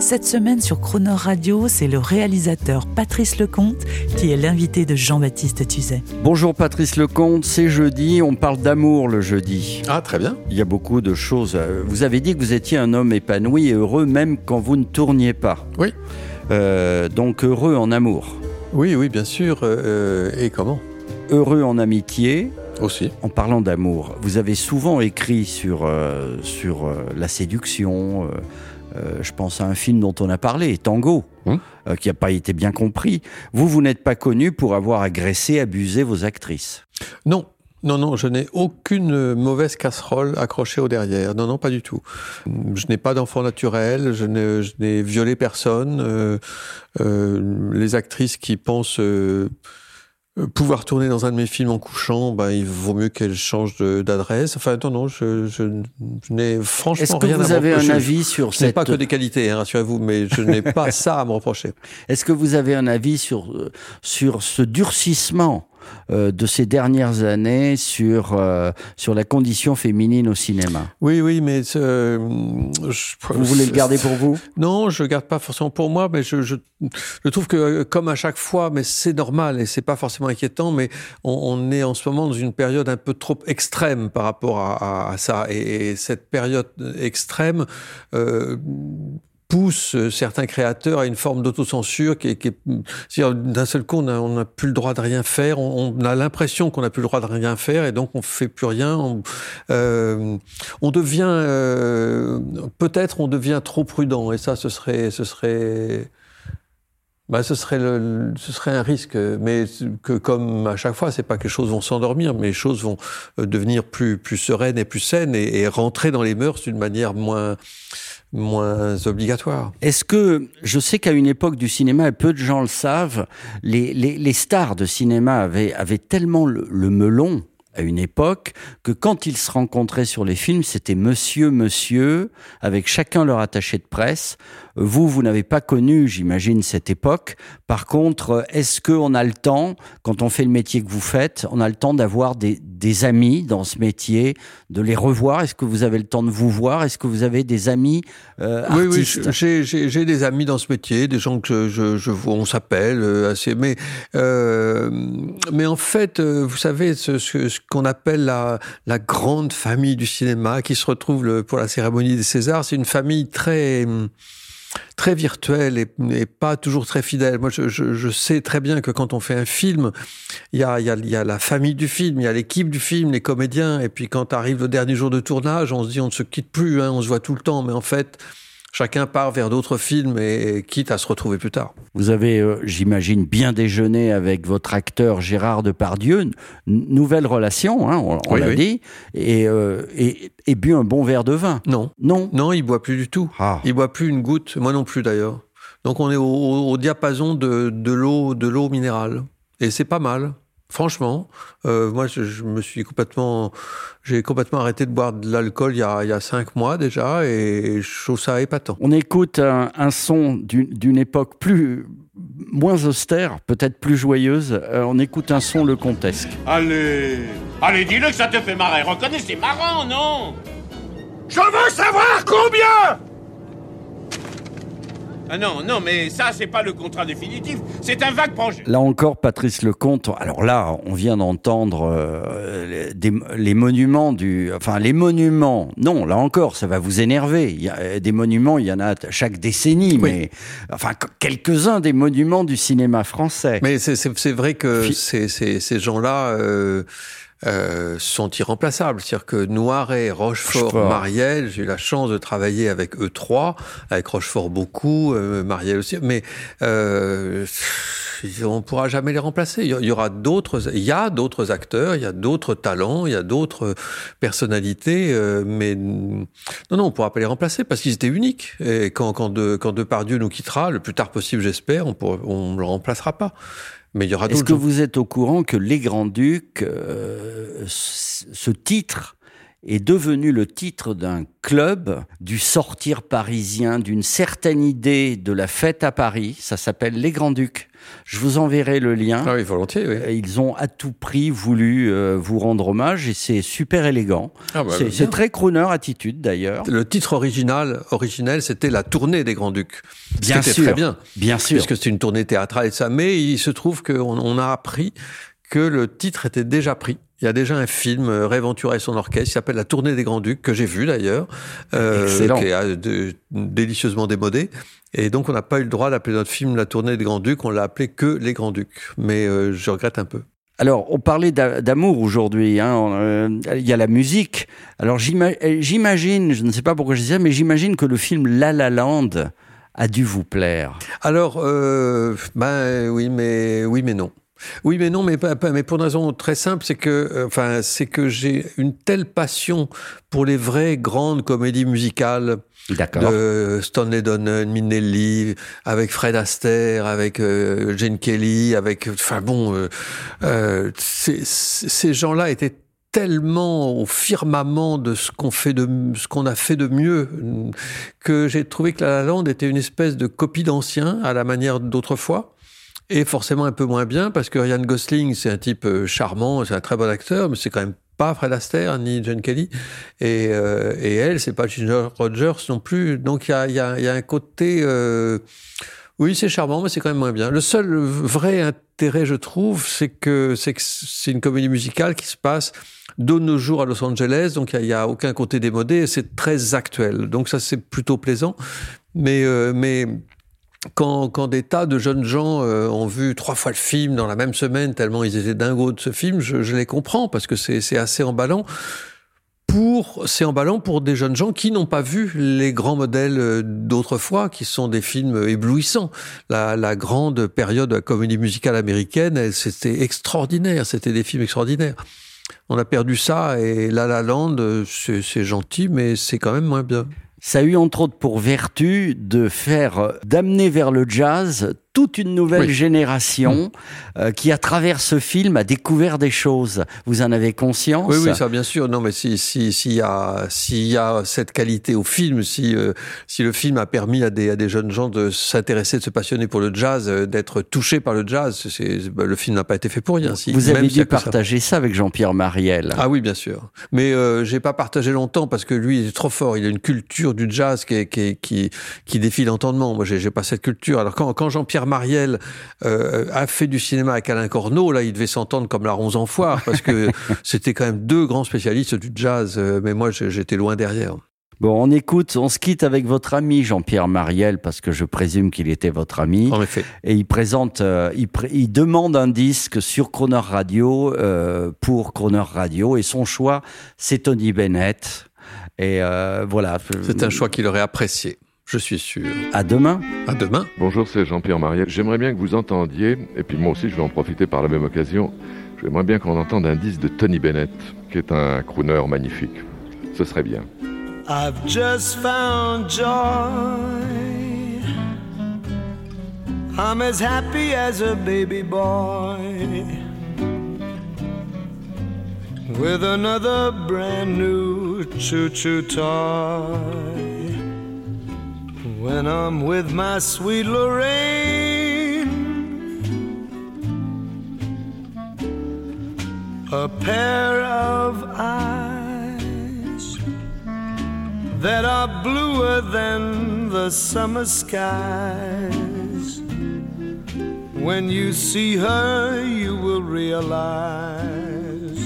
Cette semaine sur Croner Radio, c'est le réalisateur Patrice Lecomte qui est l'invité de Jean-Baptiste Tuzet. Bonjour Patrice Lecomte, c'est jeudi, on parle d'amour le jeudi. Ah, très bien. Il y a beaucoup de choses. Euh, Vous avez dit que vous étiez un homme épanoui et heureux même quand vous ne tourniez pas. Oui. Euh, donc heureux en amour, Oui, oui, bien sûr. euh, et comment? Heureux en amitié. Aussi. En parlant d'amour, vous avez souvent écrit sur, euh, sur euh, la séduction. Euh, je pense à un film dont on a parlé, Tango, Hum. euh, qui n'a pas été bien compris. Vous, vous n'êtes pas connu pour avoir agressé, abusé vos actrices. Non. Non, non, je n'ai aucune mauvaise casserole accrochée au derrière. Non, non, pas du tout. Je n'ai pas d'enfant naturel, je n'ai, je n'ai violé personne. Euh, euh, les actrices qui pensent euh, pouvoir tourner dans un de mes films en couchant, ben, il vaut mieux qu'elles changent de- d'adresse. Enfin, non, non, je, je, je n'ai franchement Est-ce que rien à vous me avez un reprocher. avis sur Ce n'est cette... pas que des qualités, hein, rassurez-vous, mais je n'ai pas ça à me reprocher. Est-ce que vous avez un avis sur, euh, sur ce durcissement euh, de ces dernières années sur, euh, sur la condition féminine au cinéma Oui, oui, mais euh, je- Vous voulez le garder pour vous? Non, je le garde pas forcément pour moi, mais je, je, je trouve que comme à chaque fois, mais c'est normal et c'est pas forcément inquiétant, mais on, on est en ce moment dans une période un peu trop extrême par rapport à, à- à ça, et, et cette période extrême. Euh, pousse certains créateurs à une forme d'autocensure qui est, qui d'un seul coup on n'a plus le droit de rien faire on, a l'impression qu'on n'a plus le droit de rien faire et donc on fait plus rien on, euh, on devient euh, peut-être on devient trop prudent et ça ce serait ce serait bah, ce serait le, ce serait un risque. Mais que comme à chaque fois c'est pas que les choses vont s'endormir mais les choses vont euh, devenir plus plus sereines et plus saines et rentrer dans les mœurs d'une manière moins moins obligatoire. Est-ce que, je sais qu'à une époque du cinéma, et peu de gens le savent, les, les, les stars de cinéma avaient, avaient tellement le, le melon à une époque que quand ils se rencontraient sur les films, c'était monsieur, monsieur, avec chacun leur attaché de presse. Vous, vous n'avez pas connu, j'imagine, cette époque. Par contre, est-ce qu'on a le temps, quand on fait le métier que vous faites, on a le temps d'avoir des, des amis dans ce métier, de les revoir? Est-ce que vous avez le temps de vous voir? Est-ce que vous avez des amis euh, Oui, oui, artistes? j'ai- j'ai j'ai des amis dans ce métier, des gens que je, je vois, on s'appelle euh, assez, mais euh, mais en fait, euh, vous savez, ce, ce, ce qu'on appelle la, la grande famille du cinéma, qui se retrouve le- pour la cérémonie des Césars, c'est une famille très très virtuelle et, et pas toujours très fidèle. Moi, je, je, je sais très bien que quand on fait un film, il y a, y, a, y a la famille du film, il y a l'équipe du film, les comédiens, et puis quand arrive le dernier jour de tournage, on se dit on ne se quitte plus, hein, on se voit tout le temps, mais en fait, chacun part vers d'autres films et, et quitte à se retrouver plus tard. Vous avez, euh, j'imagine, bien déjeuné avec votre acteur Gérard Depardieu. N- nouvelle relation, hein, on, on Oui, l'a oui. dit, et, euh, et, et bu un bon verre de vin. Non, Non. non, il boit plus du tout. Ah. Il boit plus une goutte, moi non plus d'ailleurs. Donc on est au, diapason de, de l'eau, de l'eau minérale, et c'est pas mal. Franchement, euh, moi je, je me suis complètement, j'ai complètement arrêté de boire de l'alcool il y a, il y a cinq mois déjà, et je trouve ça épatant. On écoute un, un son d'une d'une époque plus moins austère, peut-être plus joyeuse. Euh, on écoute un son le contesque. Allez Allez, dis-le que ça te fait marrer. Reconnais, c'est marrant, non? Je veux savoir combien Ah non, non, mais ça, c'est pas le contrat définitif. C'est un vague projet. Là encore, Patrice Lecomte. Alors là, on vient d'entendre euh, les, des- les monuments du, enfin les monuments. Non, là encore, ça va vous énerver. Il y a euh, des monuments, il y en a chaque décennie, Oui. mais enfin qu- quelques-uns des monuments du cinéma français. Mais c'est- c'est c'est vrai que ces, ces gens-là euh, euh, sont irremplaçables. C'est-à-dire que Noiret, Rochefort, Rochefort. Marielle, j'ai eu la chance de travailler avec eux trois, avec Rochefort beaucoup, euh, Marielle aussi, mais euh, on pourra jamais les remplacer. Il y aura d'autres, il y a d'autres acteurs, il y a d'autres talents, il y a d'autres personnalités, euh, mais non, non, on pourra pas les remplacer parce qu'ils étaient uniques. Et quand, quand, de, quand Depardieu nous quittera, le plus tard possible, j'espère, on ne on le remplacera pas. Mais il y aura Est-ce que vous êtes au courant que Les Grands-Ducs, euh, ce titre est devenu le titre d'un club, du sortir parisien, d'une certaine idée de la fête à Paris. Ça s'appelle Les Grands-Ducs. Je vous enverrai le lien. Ah oui, volontiers, oui. Ils ont à tout prix voulu euh, vous rendre hommage et c'est super élégant. Ah bah, c'est très crooner attitude d'ailleurs. Le titre original, originel, c'était la tournée des Grands-Ducs. Bien sûr. très bien. Bien sûr. Puisque c'est une tournée théâtrale et ça. Mais il se trouve qu'on on a appris que le titre était déjà pris. Il y a déjà un film, euh, Réventura et son orchestre, qui s'appelle La Tournée des Grands-Ducs, que j'ai vu d'ailleurs, euh, qui est euh, délicieusement démodé. Et donc on n'a pas eu le droit d'appeler notre film La Tournée des Grands-Ducs, on l'a appelé que Les Grands-Ducs. Mais euh, je regrette un peu. Alors, on parlait d'amour aujourd'hui. Hein. Il y a la musique. Alors, j'imagine, je ne sais pas pourquoi je dis ça, mais j'imagine que le film La La Land a dû vous plaire. Alors, euh, ben oui, mais oui, mais non. Oui, mais non, mais, mais pour une raison très simple, c'est que, euh, enfin, c'est que j'ai une telle passion pour les vraies grandes comédies musicales de Stanley Donen, Minnelli, avec Fred Astaire, avec euh, Jane Kelly, avec, enfin bon, euh, euh ces gens-là étaient tellement au firmament de ce qu'on fait de ce qu'on a fait de mieux que j'ai trouvé que La La Land était une espèce de copie d'ancien à la manière d'autrefois et forcément un peu moins bien parce que Ryan Gosling, c'est un type euh, charmant, c'est un très bon acteur, mais c'est quand même pas Fred Astaire ni John Kelly. Et, euh, et elle, c'est pas Ginger Rogers non plus. Donc il y a, y, a, y a, un côté... Euh, oui, c'est charmant, mais c'est quand même moins bien. Le seul vrai intérêt, je trouve, c'est que c'est c'est une comédie musicale qui se passe de nos jours à Los Angeles, donc il n'y a, a, aucun côté démodé, c'est très actuel. Donc ça, c'est plutôt plaisant. Mais, euh, mais quand, des tas de jeunes gens euh, ont vu trois fois le film dans la même semaine, tellement ils étaient dingos de ce film, je, les comprends parce que c'est assez emballant. Pour, c'est emballant pour des jeunes gens qui n'ont pas vu les grands modèles euh, d'autrefois, qui sont des films éblouissants. La, la grande période de la comédie musicale américaine, c'était extraordinaire, c'était des films extraordinaires. On a perdu ça et La La Land, euh, c'est gentil, mais c'est quand même moins bien. Ça a eu entre autres pour vertu de faire, d'amener vers le jazz toute une nouvelle génération mm. euh, qui, à travers ce film, a découvert des choses. Vous en avez conscience Oui, oui, ça, bien sûr. Non, mais si s'il si, y a s'il y a cette qualité au film, si euh, si le film a permis à des à des jeunes gens de s'intéresser, de se passionner pour le jazz, euh, d'être touchés par le jazz, c'est bah, le film n'a pas été fait pour rien. Si, Vous avez dû partager ça. avec Jean-Pierre Mariel. Ah oui, bien sûr. Mais j'ai pas partagé longtemps parce que lui, il est trop fort. Il a une culture du jazz qui qui qui, qui défie l'entendement. Moi, j'ai pas cette culture. Alors quand quand Jean-Pierre Mariel euh, a fait du cinéma avec Alain Corneau, là, il devait s'entendre comme la ronze en foire, parce que c'était quand même deux grands spécialistes du jazz, euh, mais moi, j'étais loin derrière. Bon, on écoute, on se quitte avec votre ami Jean-Pierre Mariel, parce que je présume qu'il était votre ami. En effet. Et il présente, euh, il, demande un disque sur Croner Radio, pour Croner Radio, et son choix, c'est Tony Bennett. Et voilà. C'est un choix qu'il aurait apprécié. Je suis sûr. À demain. À demain. Bonjour, c'est Jean-Pierre Mariel. J'aimerais bien que vous entendiez, et puis moi aussi je vais en profiter par la même occasion, j'aimerais bien qu'on entende un disque de Tony Bennett, qui est un crooner magnifique. Ce serait bien. I've just found joy. I'm as happy as a baby boy. With another brand new choo-choo toy. When I'm with my sweet Lorraine. A pair of eyes that are bluer than the summer skies. When you see her, you will realize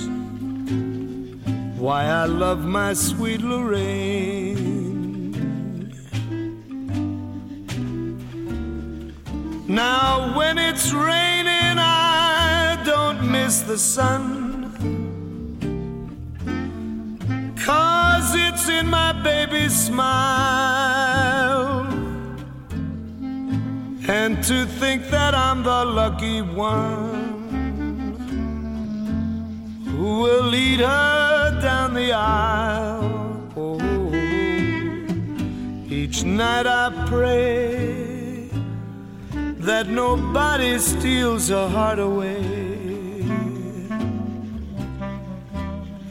why I love my sweet Lorraine. Now, when it's raining, I don't miss the sun. Cause it's in my baby's smile. And to think that I'm the lucky one who will lead her down the aisle. Oh, each night I pray that nobody steals her heart away.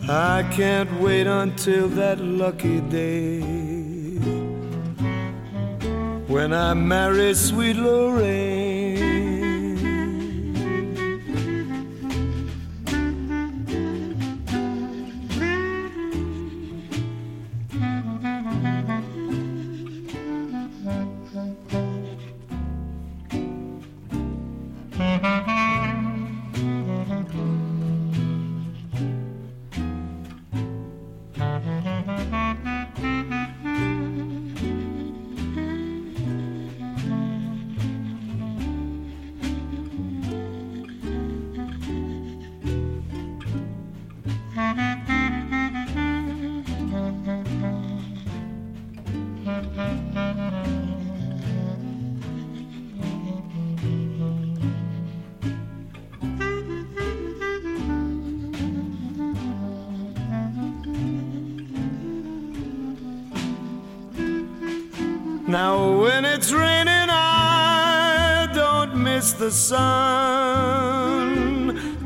I can't wait until that lucky day when I marry sweet Lorraine. Now, when it's raining, I don't miss the sun,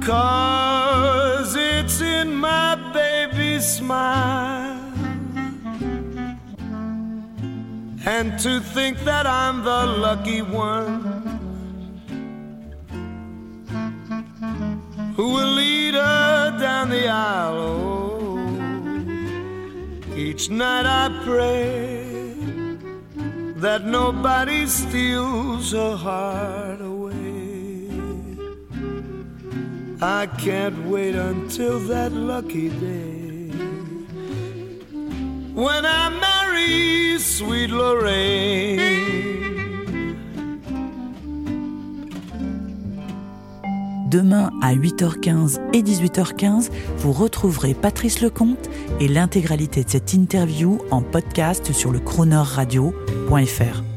cause it's in my baby's smile. And to think that I'm the lucky one who will lead her down the aisle. Oh, each night I pray that nobody steals her heart away. I can't wait until that lucky day when I marry sweet Lorraine. Demain à 8h15 et 18h15, vous retrouverez Patrice Lecomte et l'intégralité de cette interview en podcast sur le Radio.fr.